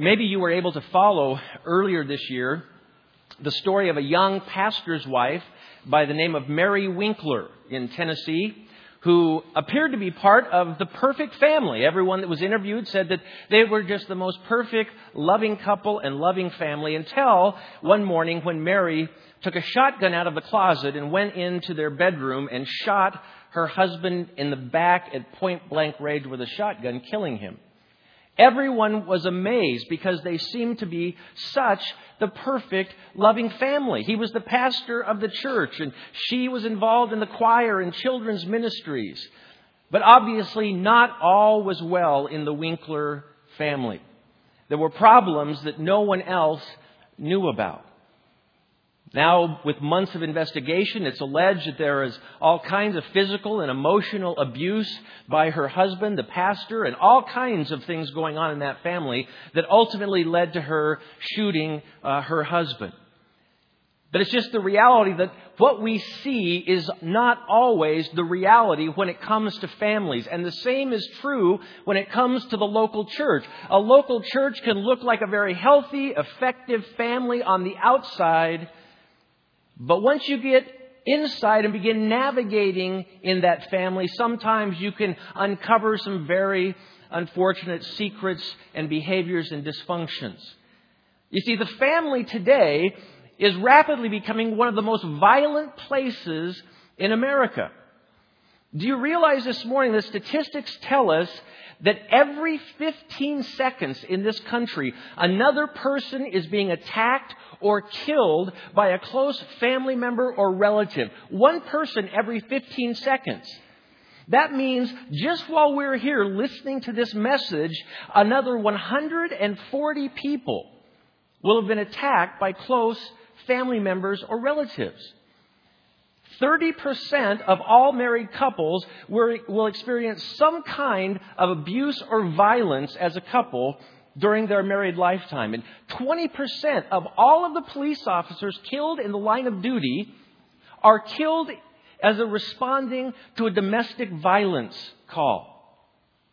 Maybe you were able to follow earlier this year the story of a young pastor's wife by the name of Mary Winkler in Tennessee who appeared to be part of the perfect family. Everyone that was interviewed said that they were just the most perfect, loving couple and loving family until one morning when Mary took a shotgun out of the closet and went into their bedroom and shot her husband in the back at point blank range with a shotgun, killing him. Everyone was amazed because they seemed to be such the perfect, loving family. He was the pastor of the church, and she was involved in the choir and children's ministries. But obviously, not all was well in the Winkler family. There were problems that no one else knew about. Now, with months of investigation, it's alleged that there is all kinds of physical and emotional abuse by her husband, the pastor, and all kinds of things going on in that family that ultimately led to her shooting uh, her husband. But it's just the reality that what we see is not always the reality when it comes to families. And the same is true when it comes to the local church. A local church can look like a very healthy, effective family on the outside, but once you get inside and begin navigating in that family, sometimes you can uncover some very unfortunate secrets and behaviors and dysfunctions. You see, the family today is rapidly becoming one of the most violent places in America. Do you realize this morning that statistics tell us that every 15 seconds in this country, another person is being attacked or killed by a close family member or relative. One person every 15 seconds. That means just while we're here listening to this message, another 140 people will have been attacked by close family members or relatives. 30% of all married couples will experience some kind of abuse or violence as a couple during their married lifetime. And 20% of all of the police officers killed in the line of duty are killed as a responding to a domestic violence call.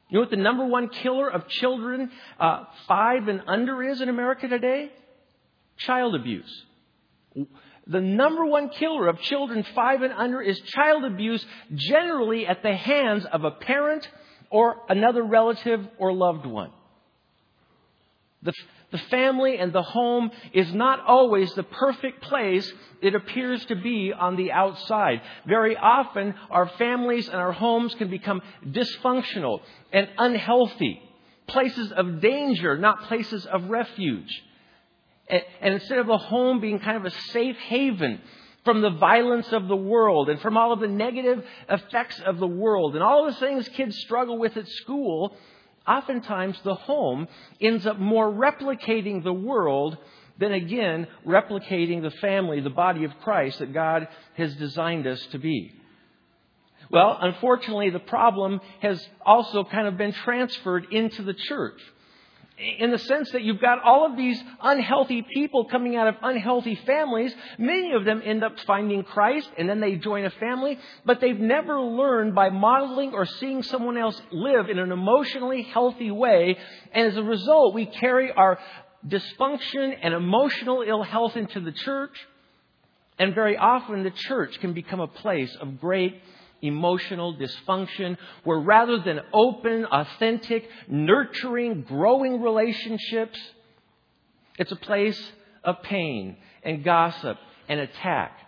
You know what the number one killer of children uh, five and under is in America today? Child abuse. The number one killer of children five and under is child abuse, generally at the hands of a parent or another relative or loved one. The, the family and the home is not always the perfect place it appears to be on the outside. Very often, our families and our homes can become dysfunctional and unhealthy, places of danger, not places of refuge. And, instead of a home being kind of a safe haven from the violence of the world and from all of the negative effects of the world and all the things kids struggle with at school, oftentimes the home ends up more replicating the world than again replicating the family, the body of Christ that God has designed us to be. Well, unfortunately, the problem has also kind of been transferred into the church in the sense that you've got all of these unhealthy people coming out of unhealthy families. Many of them end up finding Christ and then they join a family, but they've never learned by modeling or seeing someone else live in an emotionally healthy way. And as a result, we carry our dysfunction and emotional ill health into the church. And very often the church can become a place of great emotional dysfunction, where rather than open, authentic, nurturing, growing relationships, it's a place of pain and gossip and attack.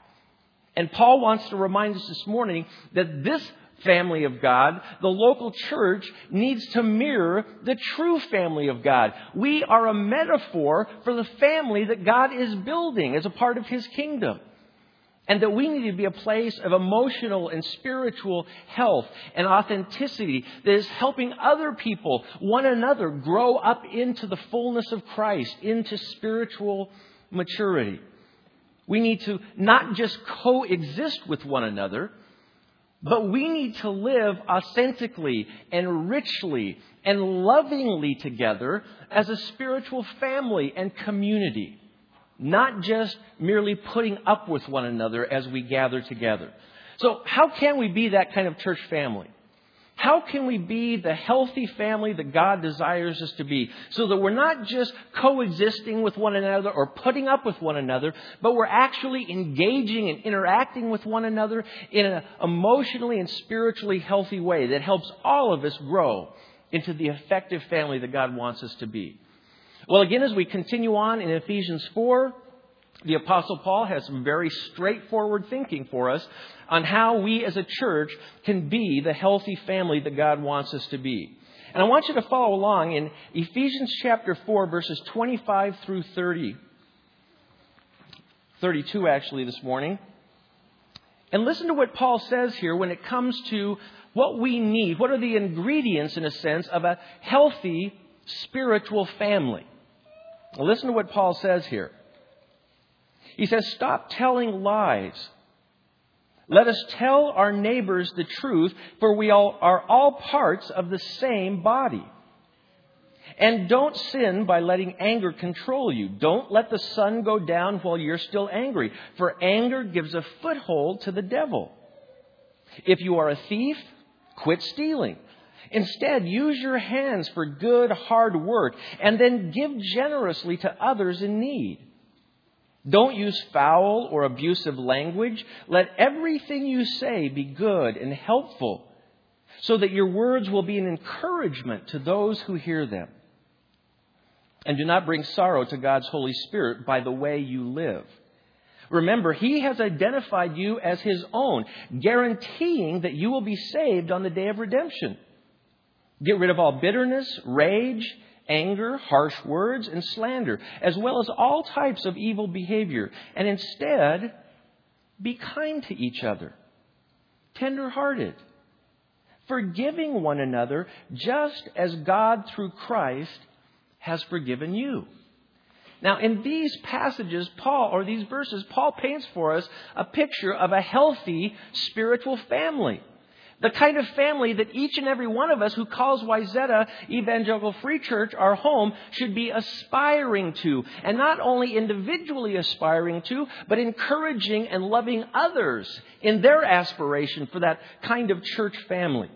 And Paul wants to remind us this morning that this family of God, the local church, needs to mirror the true family of God. We are a metaphor for the family that God is building as a part of His kingdom. And that we need to be a place of emotional and spiritual health and authenticity that is helping other people, one another, grow up into the fullness of Christ, into spiritual maturity. We need to not just coexist with one another, but we need to live authentically and richly and lovingly together as a spiritual family and community not just merely putting up with one another as we gather together. So, how can we be that kind of church family? How can we be the healthy family that God desires us to be? So that we're not just coexisting with one another or putting up with one another, but we're actually engaging and interacting with one another in an emotionally and spiritually healthy way that helps all of us grow into the effective family that God wants us to be. Well, again, as we continue on in Ephesians 4, the Apostle Paul has some very straightforward thinking for us on how we as a church can be the healthy family that God wants us to be. And I want you to follow along in Ephesians chapter 4, verses 25 through 30. 32, actually, this morning. And listen to what Paul says here when it comes to what we need. What are the ingredients, in a sense, of a healthy spiritual family? Listen to what Paul says here. He says, Stop telling lies. Let us tell our neighbors the truth, for we all are all parts of the same body. And don't sin by letting anger control you. Don't let the sun go down while you're still angry, for anger gives a foothold to the devil. If you are a thief, quit stealing. Instead, use your hands for good, hard work, and then give generously to others in need. Don't use foul or abusive language. Let everything you say be good and helpful, so that your words will be an encouragement to those who hear them. And do not bring sorrow to God's Holy Spirit by the way you live. Remember, He has identified you as His own, guaranteeing that you will be saved on the day of redemption. Get rid of all bitterness, rage, anger, harsh words, and slander, as well as all types of evil behavior. And instead, be kind to each other, tender hearted, forgiving one another, just as God through Christ has forgiven you. Now, in these passages, Paul, or these verses, Paul paints for us a picture of a healthy spiritual family. The kind of family that each and every one of us who calls Wayzata Evangelical Free Church our home should be aspiring to. And not only individually aspiring to, but encouraging and loving others in their aspiration for that kind of church family.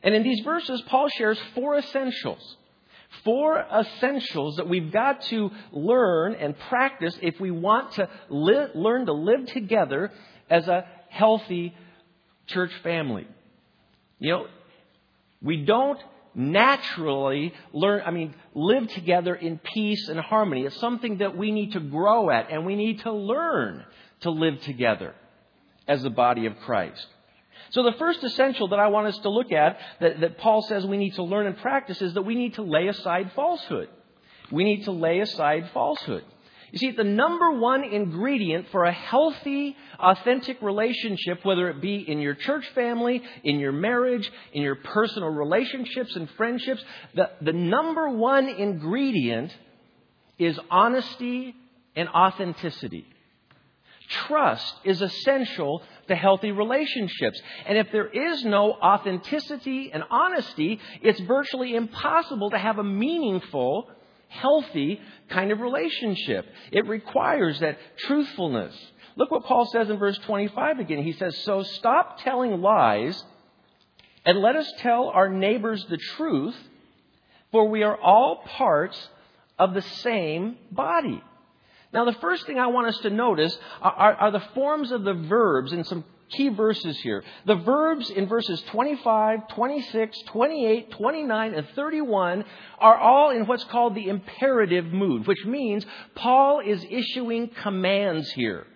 And in these verses, Paul shares four essentials. Four essentials that we've got to learn and practice if we want to li- learn to live together as a healthy church family. You know, we don't naturally learn, I mean, live together in peace and harmony. It's something that we need to grow at and we need to learn to live together as the body of Christ. So the first essential that I want us to look at that, that Paul says we need to learn and practice is that we need to lay aside falsehood. We need to lay aside falsehood. You see, the number one ingredient for a healthy, authentic relationship, whether it be in your church family, in your marriage, in your personal relationships and friendships, the, the number one ingredient is honesty and authenticity. Trust is essential to healthy relationships. And if there is no authenticity and honesty, it's virtually impossible to have a meaningful healthy kind of relationship. It requires that truthfulness. Look what Paul says in verse 25 again. He says, So stop telling lies and let us tell our neighbors the truth, for we are all parts of the same body. Now, the first thing I want us to notice are, are, the forms of the verbs in some key verses here. The verbs in verses 25, 26, 28, 29, and 31 are all in what's called the imperative mood, which means Paul is issuing commands here.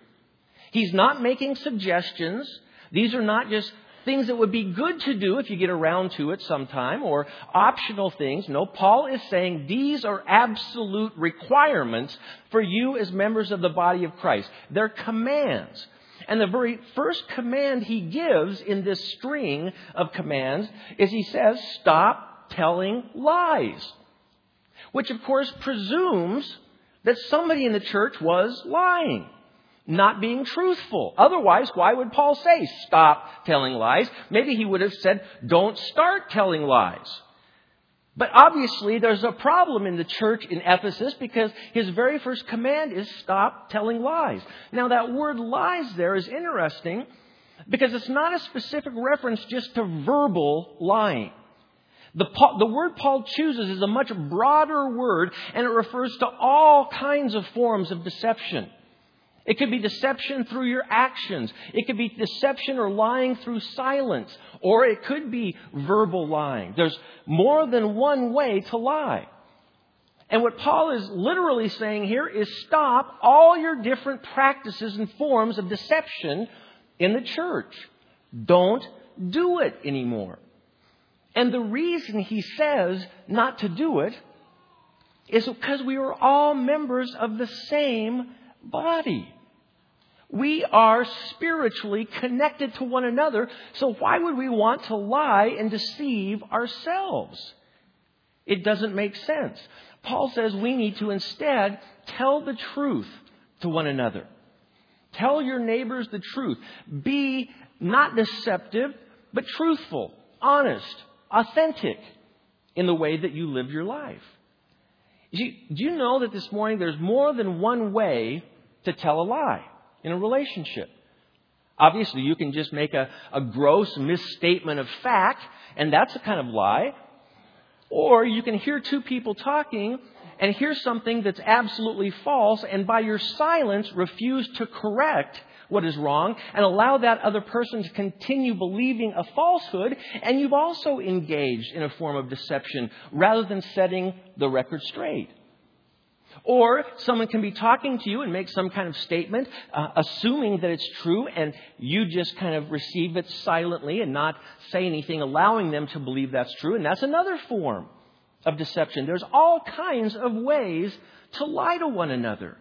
He's not making suggestions. These are not just things that would be good to do if you get around to it sometime or optional things. No, Paul is saying these are absolute requirements for you as members of the body of Christ. They're commands. And the very first command he gives in this string of commands is he says, stop telling lies. Which of course presumes that somebody in the church was lying, not being truthful. Otherwise, why would Paul say, stop telling lies? Maybe he would have said, don't start telling lies. But obviously, there's a problem in the church in Ephesus because his very first command is stop telling lies. Now, that word lies there is interesting Because it's not a specific reference just to verbal lying. The, the, word Paul chooses is a much broader word, and it refers to all kinds of forms of deception. It could be deception through your actions. It could be deception or lying through silence. Or it could be verbal lying. There's more than one way to lie. And what Paul is literally saying here is stop all your different practices and forms of deception in the church. Don't do it anymore. And the reason he says not to do it is because we are all members of the same body. We are spiritually connected to one another, so why would we want to lie and deceive ourselves? It doesn't make sense. Paul says we need to instead tell the truth to one another. Tell your neighbors the truth. Be not deceptive, but truthful, honest, authentic in the way that you live your life. do you know that this morning there's more than one way to tell a lie in a relationship? Obviously, you can just make a, a gross misstatement of fact, and that's a kind of lie. Or you can hear two people talking and hear something that's absolutely false, and by your silence, refuse to correct what is wrong and allow that other person to continue believing a falsehood, and you've also engaged in a form of deception rather than setting the record straight. Or someone can be talking to you and make some kind of statement, uh, assuming that it's true, and you just kind of receive it silently and not say anything, allowing them to believe that's true. And that's another form of deception. There's all kinds of ways to lie to one another.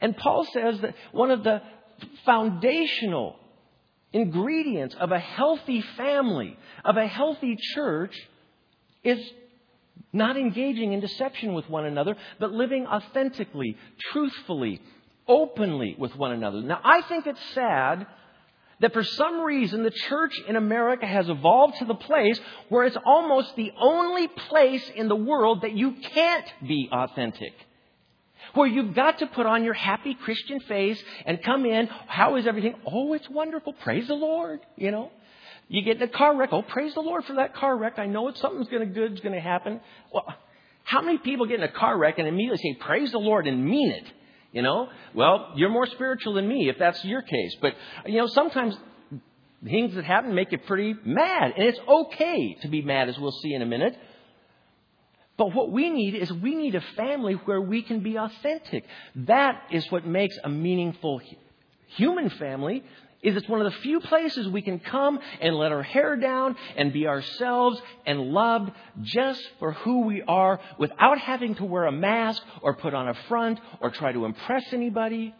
And Paul says that one of the foundational ingredients of a healthy family, of a healthy church, is not engaging in deception with one another, but living authentically, truthfully, openly with one another. Now, I think it's sad that for some reason the church in America has evolved to the place where it's almost the only place in the world that you can't be authentic. Where you've got to put on your happy Christian face and come in, how is everything? Oh, it's wonderful. Praise the Lord, you know. You get in a car wreck. Oh, praise the Lord for that car wreck. I know it's something's going to good's going to happen. Well, how many people get in a car wreck and immediately say, praise the Lord and mean it? You know? Well, you're more spiritual than me if that's your case. But, you know, sometimes things that happen make you pretty mad. And it's okay to be mad, as we'll see in a minute. But what we need is we need a family where we can be authentic. That is what makes a meaningful human family is it's one of the few places we can come and let our hair down and be ourselves and loved just for who we are without having to wear a mask or put on a front or try to impress anybody.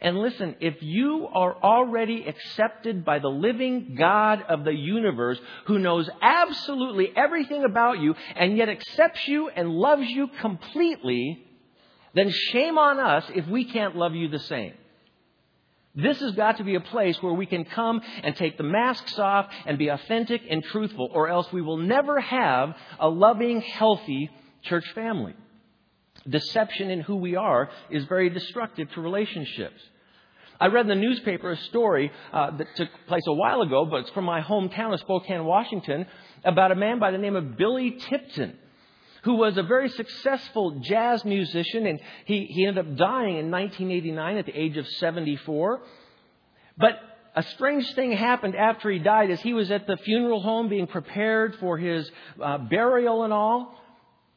And listen, if you are already accepted by the living God of the universe who knows absolutely everything about you and yet accepts you and loves you completely, then shame on us if we can't love you the same. This has got to be a place where we can come and take the masks off and be authentic and truthful, or else we will never have a loving, healthy church family. Deception in who we are is very destructive to relationships. I read in the newspaper a story uh, that took place a while ago, but it's from my hometown of Spokane, Washington, about a man by the name of Billy Tipton who was a very successful jazz musician, and he, he ended up dying in 1989 at the age of 74. But a strange thing happened after he died as he was at the funeral home being prepared for his uh, burial and all.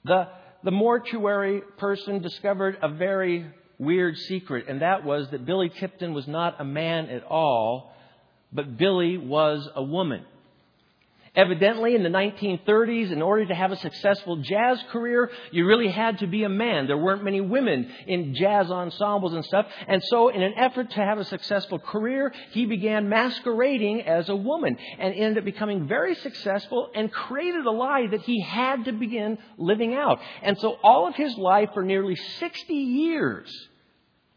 The, the mortuary person discovered a very weird secret, and that was that Billy Tipton was not a man at all, but Billy was a woman. Evidently, in the 1930s, in order to have a successful jazz career, you really had to be a man. There weren't many women in jazz ensembles and stuff. And so, in an effort to have a successful career, he began masquerading as a woman and ended up becoming very successful and created a lie that he had to begin living out. And so, all of his life, for nearly 60 years,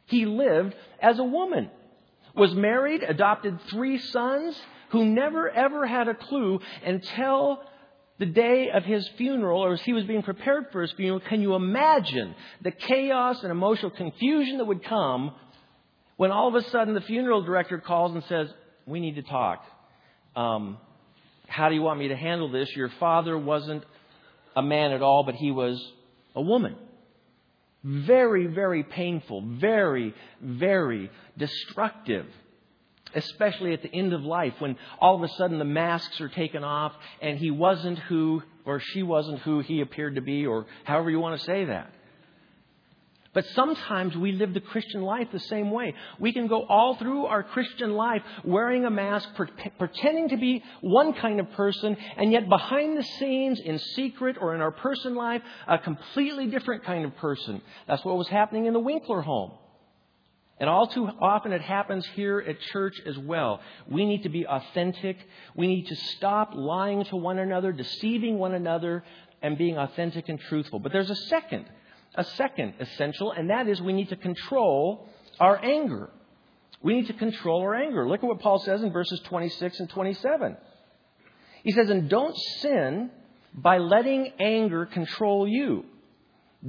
he lived as a woman. Was married, adopted three sons, who never ever had a clue until the day of his funeral, or as he was being prepared for his funeral, can you imagine the chaos and emotional confusion that would come When all of a sudden the funeral director calls and says, We need to talk. Um, how do you want me to handle this? Your father wasn't a man at all, but he was a woman. Very, very painful, very, very destructive. Especially at the end of life when all of a sudden the masks are taken off and he wasn't who, or she wasn't who he appeared to be, or however you want to say that. But sometimes we live the Christian life the same way. We can go all through our Christian life wearing a mask, pretending to be one kind of person, and yet behind the scenes, in secret or in our personal life, a completely different kind of person. That's what was happening in the Winkler home. And all too often it happens here at church as well. We need to be authentic. We need to stop lying to one another, deceiving one another, and being authentic and truthful. But there's a second a second essential, and that is we need to control our anger. We need to control our anger. Look at what Paul says in verses 26 and 27. He says, And don't sin by letting anger control you.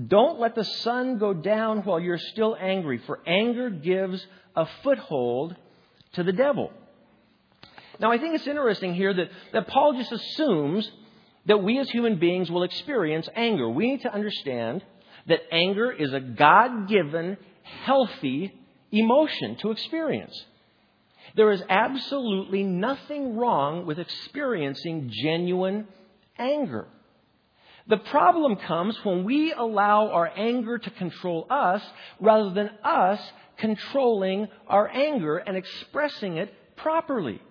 Don't let the sun go down while you're still angry, for anger gives a foothold to the devil. Now, I think it's interesting here that, that Paul just assumes that we as human beings will experience anger. We need to understand that anger is a God given, healthy emotion to experience. There is absolutely nothing wrong with experiencing genuine anger. The problem comes when we allow our anger to control us rather than us controlling our anger and expressing it properly.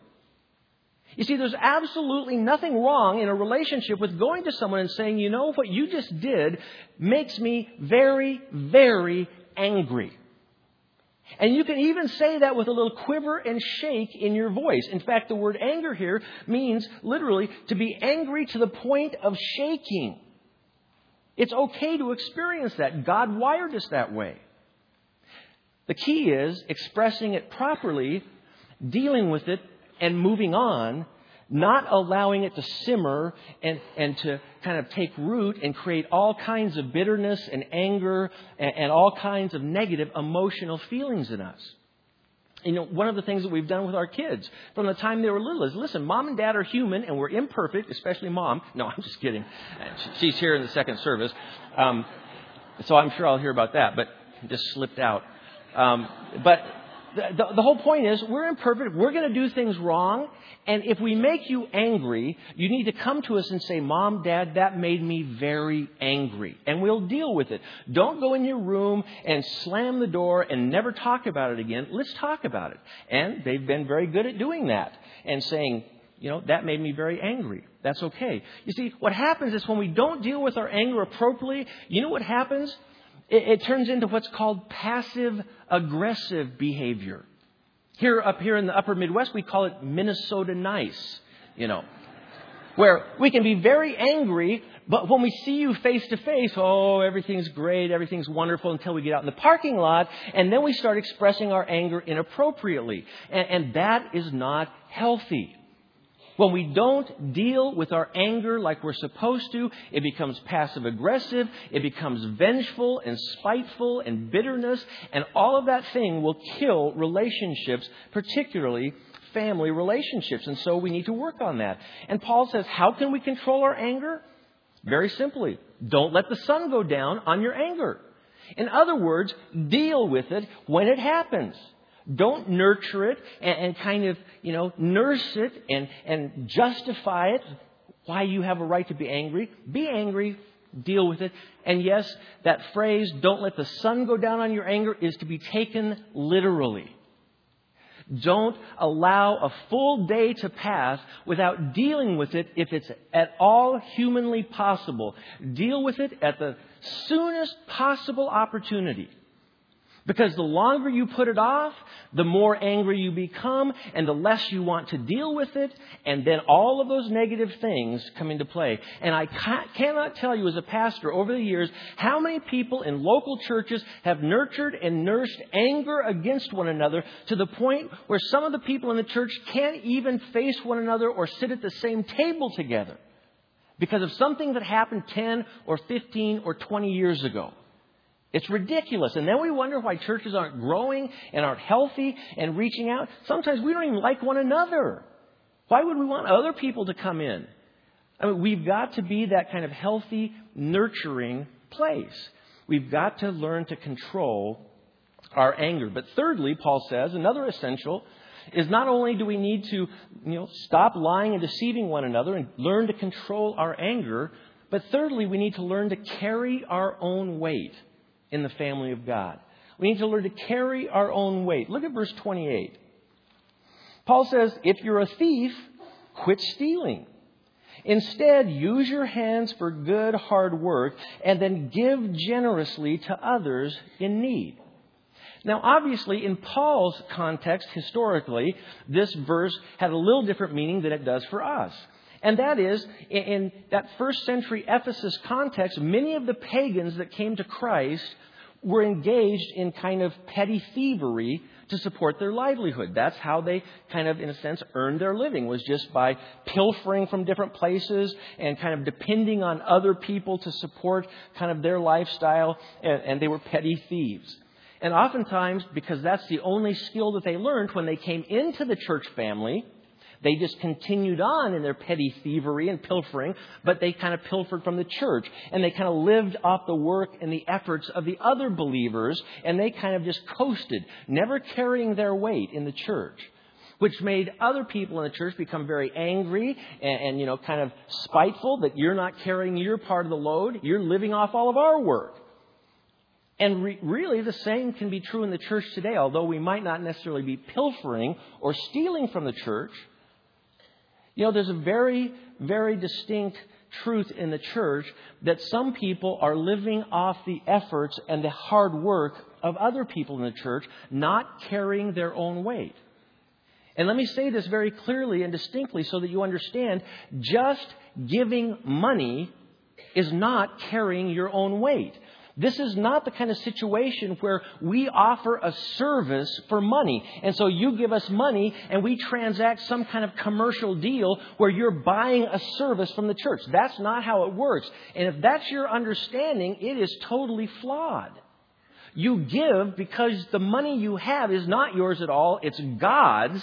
You see, there's absolutely nothing wrong in a relationship with going to someone and saying, you know, what you just did makes me very, very angry. And you can even say that with a little quiver and shake in your voice. In fact, the word anger here means literally to be angry to the point of shaking. It's okay to experience that. God wired us that way. The key is expressing it properly, dealing with it and moving on, not allowing it to simmer and, and to kind of take root and create all kinds of bitterness and anger and, and all kinds of negative emotional feelings in us. You know, one of the things that we've done with our kids from the time they were little is listen, mom and dad are human and we're imperfect, especially mom. No, I'm just kidding. She's here in the second service. Um, so I'm sure I'll hear about that, but just slipped out. Um, but the, the, whole point is we're imperfect. We're going to do things wrong. And if we make you angry, you need to come to us and say, Mom, Dad, that made me very angry. And we'll deal with it. Don't go in your room and slam the door and never talk about it again. Let's talk about it. And they've been very good at doing that and saying, you know, that made me very angry. That's okay. You see, what happens is when we don't deal with our anger appropriately, you know what happens? It, it turns into what's called passive aggressive behavior. Here, up here in the upper Midwest, we call it Minnesota nice, you know, where we can be very angry, but when we see you face to face, oh, everything's great, everything's wonderful until we get out in the parking lot, and then we start expressing our anger inappropriately. And, and that is not healthy. When we don't deal with our anger like we're supposed to, it becomes passive aggressive, it becomes vengeful and spiteful and bitterness, and all of that thing will kill relationships, particularly family relationships. And so we need to work on that. And Paul says, how can we control our anger? Very simply, don't let the sun go down on your anger. In other words, deal with it when it happens. Don't nurture it and, and, kind of, you know, nurse it and, and justify it why you have a right to be angry. Be angry, deal with it. And yes, that phrase, don't let the sun go down on your anger, is to be taken literally. Don't allow a full day to pass without dealing with it if it's at all humanly possible. Deal with it at the soonest possible opportunity. Because the longer you put it off, the more angry you become and the less you want to deal with it. And then all of those negative things come into play. And I cannot tell you as a pastor over the years how many people in local churches have nurtured and nursed anger against one another to the point where some of the people in the church can't even face one another or sit at the same table together because of something that happened 10 or 15 or 20 years ago. It's ridiculous. And then we wonder why churches aren't growing and aren't healthy and reaching out. Sometimes we don't even like one another. Why would we want other people to come in? I mean, we've got to be that kind of healthy, nurturing place. We've got to learn to control our anger. But thirdly, Paul says, another essential is not only do we need to you know, stop lying and deceiving one another and learn to control our anger, but thirdly, we need to learn to carry our own weight in the family of God. We need to learn to carry our own weight. Look at verse 28. Paul says, If you're a thief, quit stealing. Instead, use your hands for good, hard work, and then give generously to others in need. Now, obviously, in Paul's context, historically, this verse had a little different meaning than it does for us. And that is, in that first century Ephesus context, many of the pagans that came to Christ were engaged in kind of petty thievery to support their livelihood. That's how they kind of, in a sense, earned their living, was just by pilfering from different places and kind of depending on other people to support kind of their lifestyle, and, and they were petty thieves. And oftentimes, because that's the only skill that they learned when they came into the church family, they just continued on in their petty thievery and pilfering, but they kind of pilfered from the church. And they kind of lived off the work and the efforts of the other believers, and they kind of just coasted, never carrying their weight in the church. Which made other people in the church become very angry and, and you know, kind of spiteful that you're not carrying your part of the load. You're living off all of our work. And re- really, the same can be true in the church today, although we might not necessarily be pilfering or stealing from the church. You know, there's a very, very distinct truth in the church that some people are living off the efforts and the hard work of other people in the church, not carrying their own weight. And let me say this very clearly and distinctly so that you understand just giving money is not carrying your own weight. This is not the kind of situation where we offer a service for money. And so you give us money and we transact some kind of commercial deal where you're buying a service from the church. That's not how it works. And if that's your understanding, it is totally flawed. You give because the money you have is not yours at all, it's God's,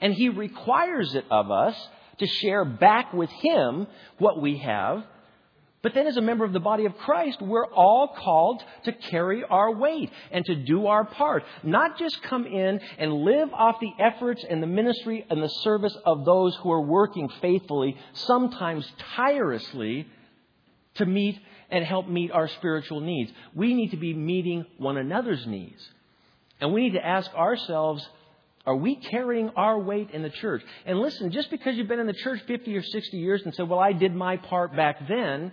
and He requires it of us to share back with Him what we have. But then, as a member of the body of Christ, we're all called to carry our weight and to do our part. Not just come in and live off the efforts and the ministry and the service of those who are working faithfully, sometimes tirelessly, to meet and help meet our spiritual needs. We need to be meeting one another's needs. And we need to ask ourselves, are we carrying our weight in the church? And listen, just because you've been in the church 50 or 60 years and said, well, I did my part back then,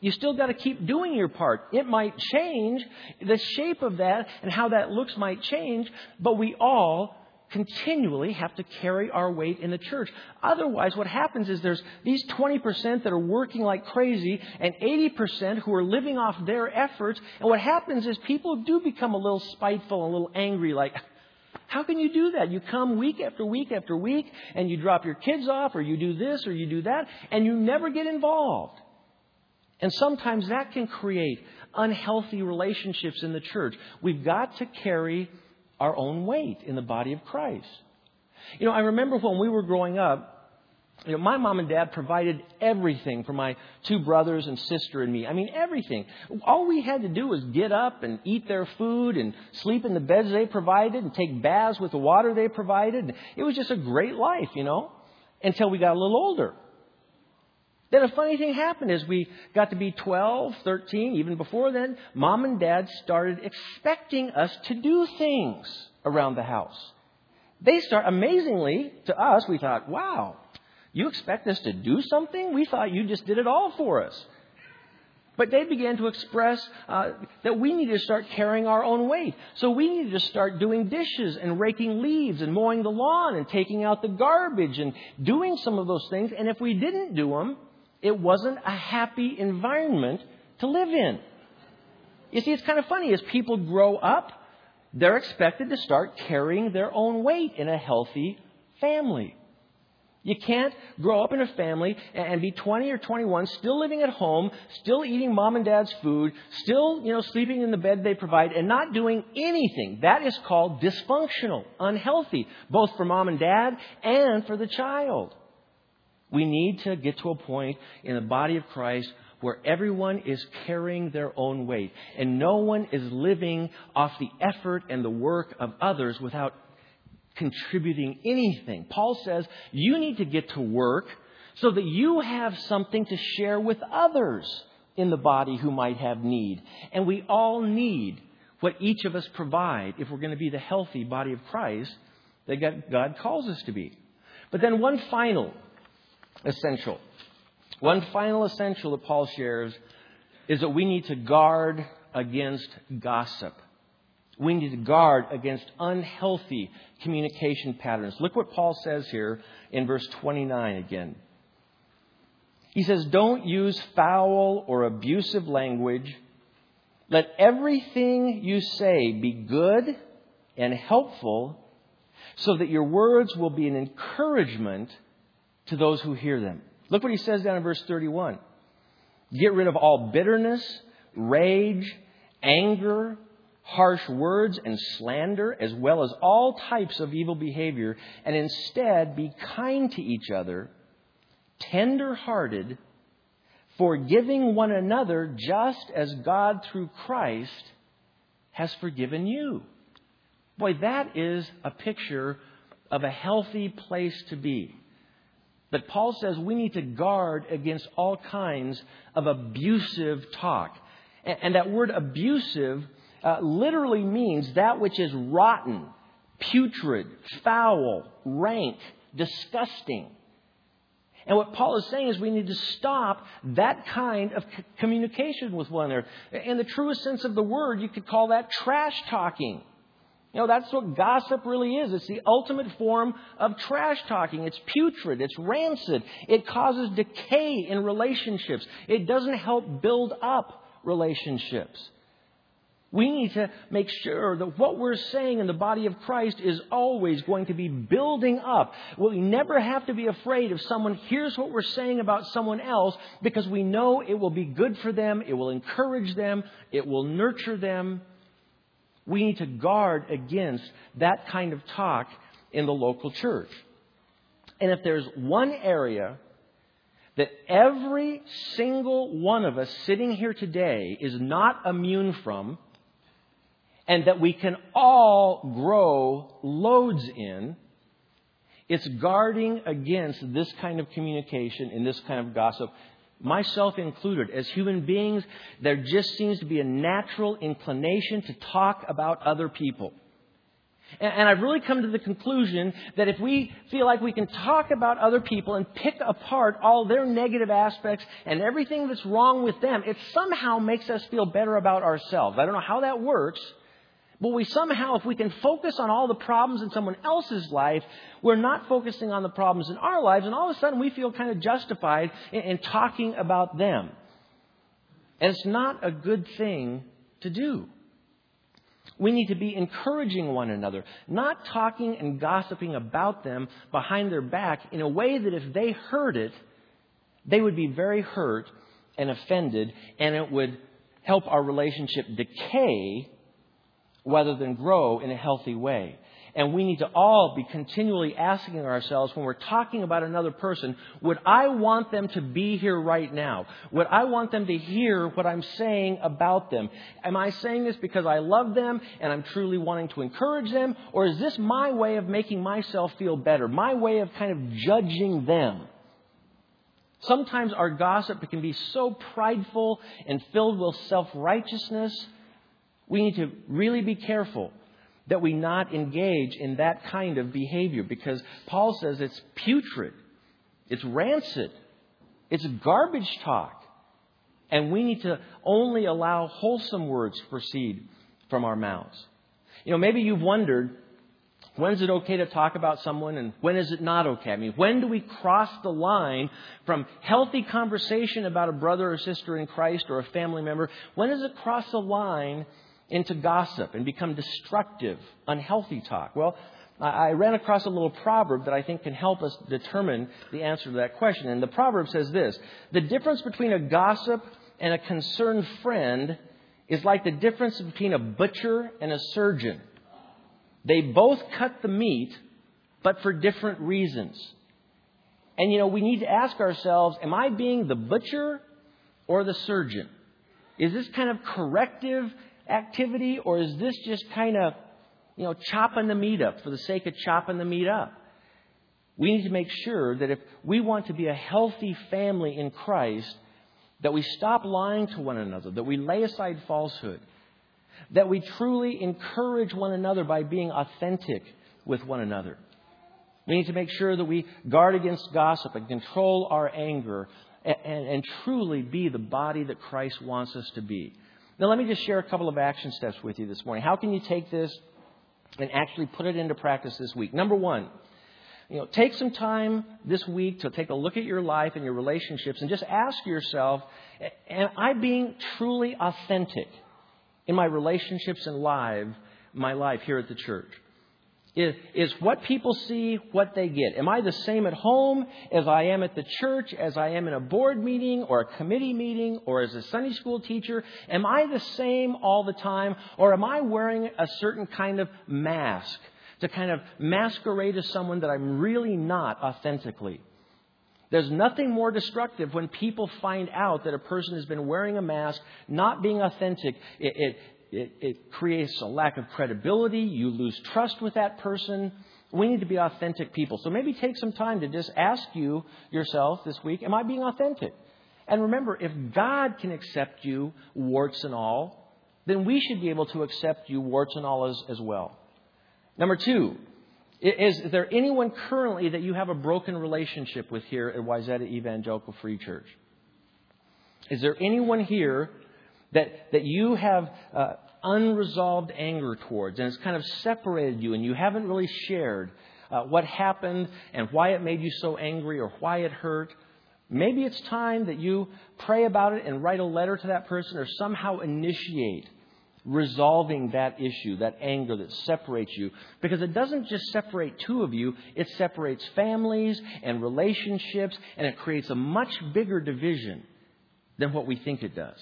you still got to keep doing your part. It might change. The shape of that and how that looks might change, but we all continually have to carry our weight in the church. Otherwise, what happens is there's these 20% that are working like crazy and 80% who are living off their efforts. And what happens is people do become a little spiteful, a little angry, like, how can you do that? You come week after week after week and you drop your kids off or you do this or you do that and you never get involved. And sometimes that can create unhealthy relationships in the church. We've got to carry our own weight in the body of Christ. You know, I remember when we were growing up, you know, my mom and dad provided everything for my two brothers and sister and me. I mean, everything. All we had to do was get up and eat their food and sleep in the beds they provided and take baths with the water they provided. It was just a great life, you know, until we got a little older. Then a funny thing happened as we got to be 12, 13, even before then, mom and dad started expecting us to do things around the house. They start, amazingly, to us, we thought, wow, you expect us to do something? We thought you just did it all for us. But they began to express uh, that we needed to start carrying our own weight. So we needed to start doing dishes and raking leaves and mowing the lawn and taking out the garbage and doing some of those things. And if we didn't do them, it wasn't a happy environment to live in. You see, it's kind of funny. As people grow up, they're expected to start carrying their own weight in a healthy family. You can't grow up in a family and be 20 or 21, still living at home, still eating mom and dad's food, still, you know, sleeping in the bed they provide and not doing anything. That is called dysfunctional, unhealthy, both for mom and dad and for the child. We need to get to a point in the body of Christ where everyone is carrying their own weight and no one is living off the effort and the work of others without contributing anything. Paul says you need to get to work so that you have something to share with others in the body who might have need. And we all need what each of us provide if we're going to be the healthy body of Christ that God calls us to be. But then one final essential, one final essential that Paul shares is that we need to guard against gossip. We need to guard against unhealthy communication patterns. Look what Paul says here in verse 29 again. He says, Don't use foul or abusive language. Let everything you say be good and helpful so that your words will be an encouragement to those who hear them. Look what he says down in verse 31. Get rid of all bitterness, rage, anger, harsh words and slander, as well as all types of evil behavior, and instead be kind to each other, tender hearted, forgiving one another just as God through Christ has forgiven you. Boy, that is a picture of a healthy place to be. But Paul says we need to guard against all kinds of abusive talk. And that word abusive uh, literally means that which is rotten, putrid, foul, rank, disgusting. And what Paul is saying is we need to stop that kind of communication with one another. In the truest sense of the word, you could call that trash talking. You know, that's what gossip really is. It's the ultimate form of trash talking. It's putrid. It's rancid. It causes decay in relationships. It doesn't help build up relationships. We need to make sure that what we're saying in the body of Christ is always going to be building up. We never have to be afraid if someone hears what we're saying about someone else because we know it will be good for them, it will encourage them, it will nurture them. We need to guard against that kind of talk in the local church. And if there's one area that every single one of us sitting here today is not immune from, and that we can all grow loads in. It's guarding against this kind of communication and this kind of gossip, myself included. As human beings, there just seems to be a natural inclination to talk about other people. And I've really come to the conclusion that if we feel like we can talk about other people and pick apart all their negative aspects and everything that's wrong with them, it somehow makes us feel better about ourselves. I don't know how that works, but we somehow, if we can focus on all the problems in someone else's life, we're not focusing on the problems in our lives, and all of a sudden we feel kind of justified in, in talking about them. And it's not a good thing to do. We need to be encouraging one another, not talking and gossiping about them behind their back in a way that if they heard it, they would be very hurt and offended, and it would help our relationship decay rather than grow in a healthy way. And we need to all be continually asking ourselves when we're talking about another person, would I want them to be here right now? Would I want them to hear what I'm saying about them? Am I saying this because I love them and I'm truly wanting to encourage them? Or is this my way of making myself feel better? My way of kind of judging them? Sometimes our gossip can be so prideful and filled with self righteousness we need to really be careful that we not engage in that kind of behavior because Paul says it's putrid, it's rancid, it's garbage talk. And we need to only allow wholesome words to proceed from our mouths. You know, maybe you've wondered when is it okay to talk about someone and when is it not okay? I mean, when do we cross the line from healthy conversation about a brother or sister in Christ or a family member? When does it cross the line into gossip and become destructive, unhealthy talk? Well, I ran across a little proverb that I think can help us determine the answer to that question. And the proverb says this The difference between a gossip and a concerned friend is like the difference between a butcher and a surgeon. They both cut the meat, but for different reasons. And you know, we need to ask ourselves, am I being the butcher or the surgeon? Is this kind of corrective activity or is this just kind of, you know, chopping the meat up for the sake of chopping the meat up? We need to make sure that if we want to be a healthy family in Christ, that we stop lying to one another, that we lay aside falsehood, that we truly encourage one another by being authentic with one another. We need to make sure that we guard against gossip and control our anger and, and, and, truly be the body that Christ wants us to be. Now, let me just share a couple of action steps with you this morning. How can you take this and actually put it into practice this week? Number one, you know, take some time this week to take a look at your life and your relationships and just ask yourself, am I being truly authentic in my relationships and live, my life here at the church? Is, is what people see what they get. Am I the same at home as I am at the church, as I am in a board meeting or a committee meeting or as a Sunday school teacher? Am I the same all the time or am I wearing a certain kind of mask to kind of masquerade as someone that I'm really not authentically? There's nothing more destructive when people find out that a person has been wearing a mask, not being authentic. It, it, it, it creates a lack of credibility. You lose trust with that person. We need to be authentic people. So maybe take some time to just ask you yourself this week, am I being authentic? And remember, if God can accept you, warts and all, then we should be able to accept you, warts and all, as, as well. Number two, is, there anyone currently that you have a broken relationship with here at Wayzata Evangelical Free Church? Is there anyone here that, that you have uh, unresolved anger towards, and it's kind of separated you, and you haven't really shared uh, what happened and why it made you so angry or why it hurt. Maybe it's time that you pray about it and write a letter to that person or somehow initiate resolving that issue, that anger that separates you. Because it doesn't just separate two of you, it separates families and relationships, and it creates a much bigger division than what we think it does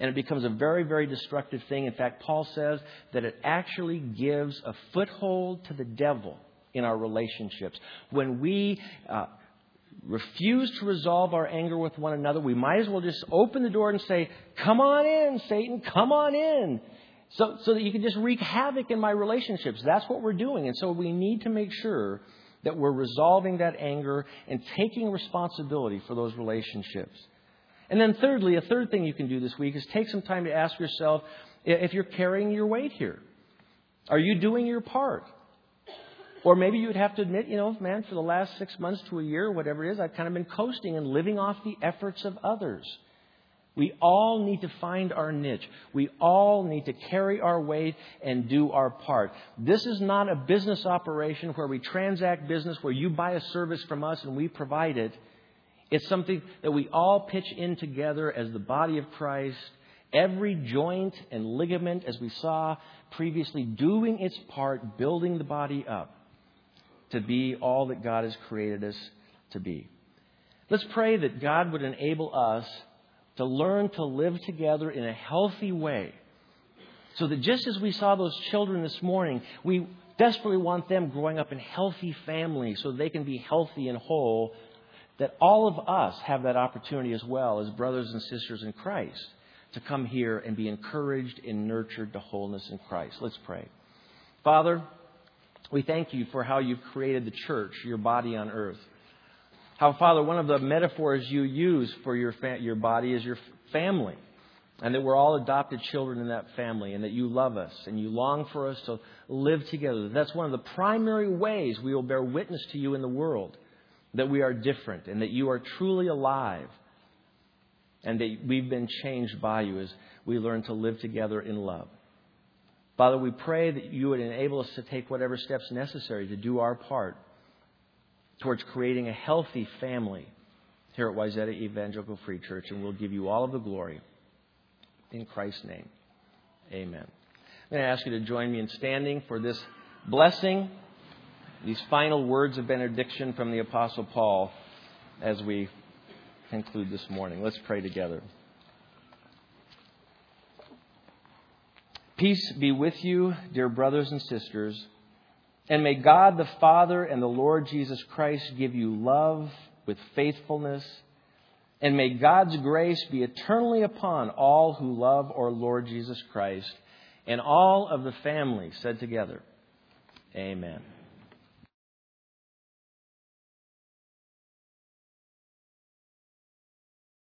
and it becomes a very, very destructive thing. In fact, Paul says that it actually gives a foothold to the devil in our relationships. When we uh, refuse to resolve our anger with one another, we might as well just open the door and say, Come on in, Satan, come on in. So, so that you can just wreak havoc in my relationships. That's what we're doing. And so we need to make sure that we're resolving that anger and taking responsibility for those relationships. And then, thirdly, a third thing you can do this week is take some time to ask yourself if you're carrying your weight here. Are you doing your part? Or maybe you would have to admit, you know, man, for the last six months to a year, whatever it is, I've kind of been coasting and living off the efforts of others. We all need to find our niche. We all need to carry our weight and do our part. This is not a business operation where we transact business, where you buy a service from us and we provide it. It's something that we all pitch in together as the body of Christ, every joint and ligament, as we saw previously, doing its part, building the body up to be all that God has created us to be. Let's pray that God would enable us to learn to live together in a healthy way. So that just as we saw those children this morning, we desperately want them growing up in healthy families so they can be healthy and whole that all of us have that opportunity as well as brothers and sisters in Christ to come here and be encouraged and nurtured to wholeness in Christ. Let's pray. Father, we thank you for how you've created the church, your body on earth. How, Father, one of the metaphors you use for your, fa- your body is your family. And that we're all adopted children in that family, and that you love us, and you long for us to live together. That's one of the primary ways we will bear witness to you in the world that we are different and that you are truly alive and that we've been changed by you as we learn to live together in love. Father, we pray that you would enable us to take whatever steps necessary to do our part towards creating a healthy family here at Wayzata Evangelical Free Church, and we'll give you all of the glory. In Christ's name, amen. I'm going to ask you to join me in standing for this blessing these final words of benediction from the Apostle Paul as we conclude this morning. Let's pray together. Peace be with you, dear brothers and sisters, and may God the Father and the Lord Jesus Christ give you love with faithfulness, and may God's grace be eternally upon all who love our Lord Jesus Christ and all of the family said together. Amen.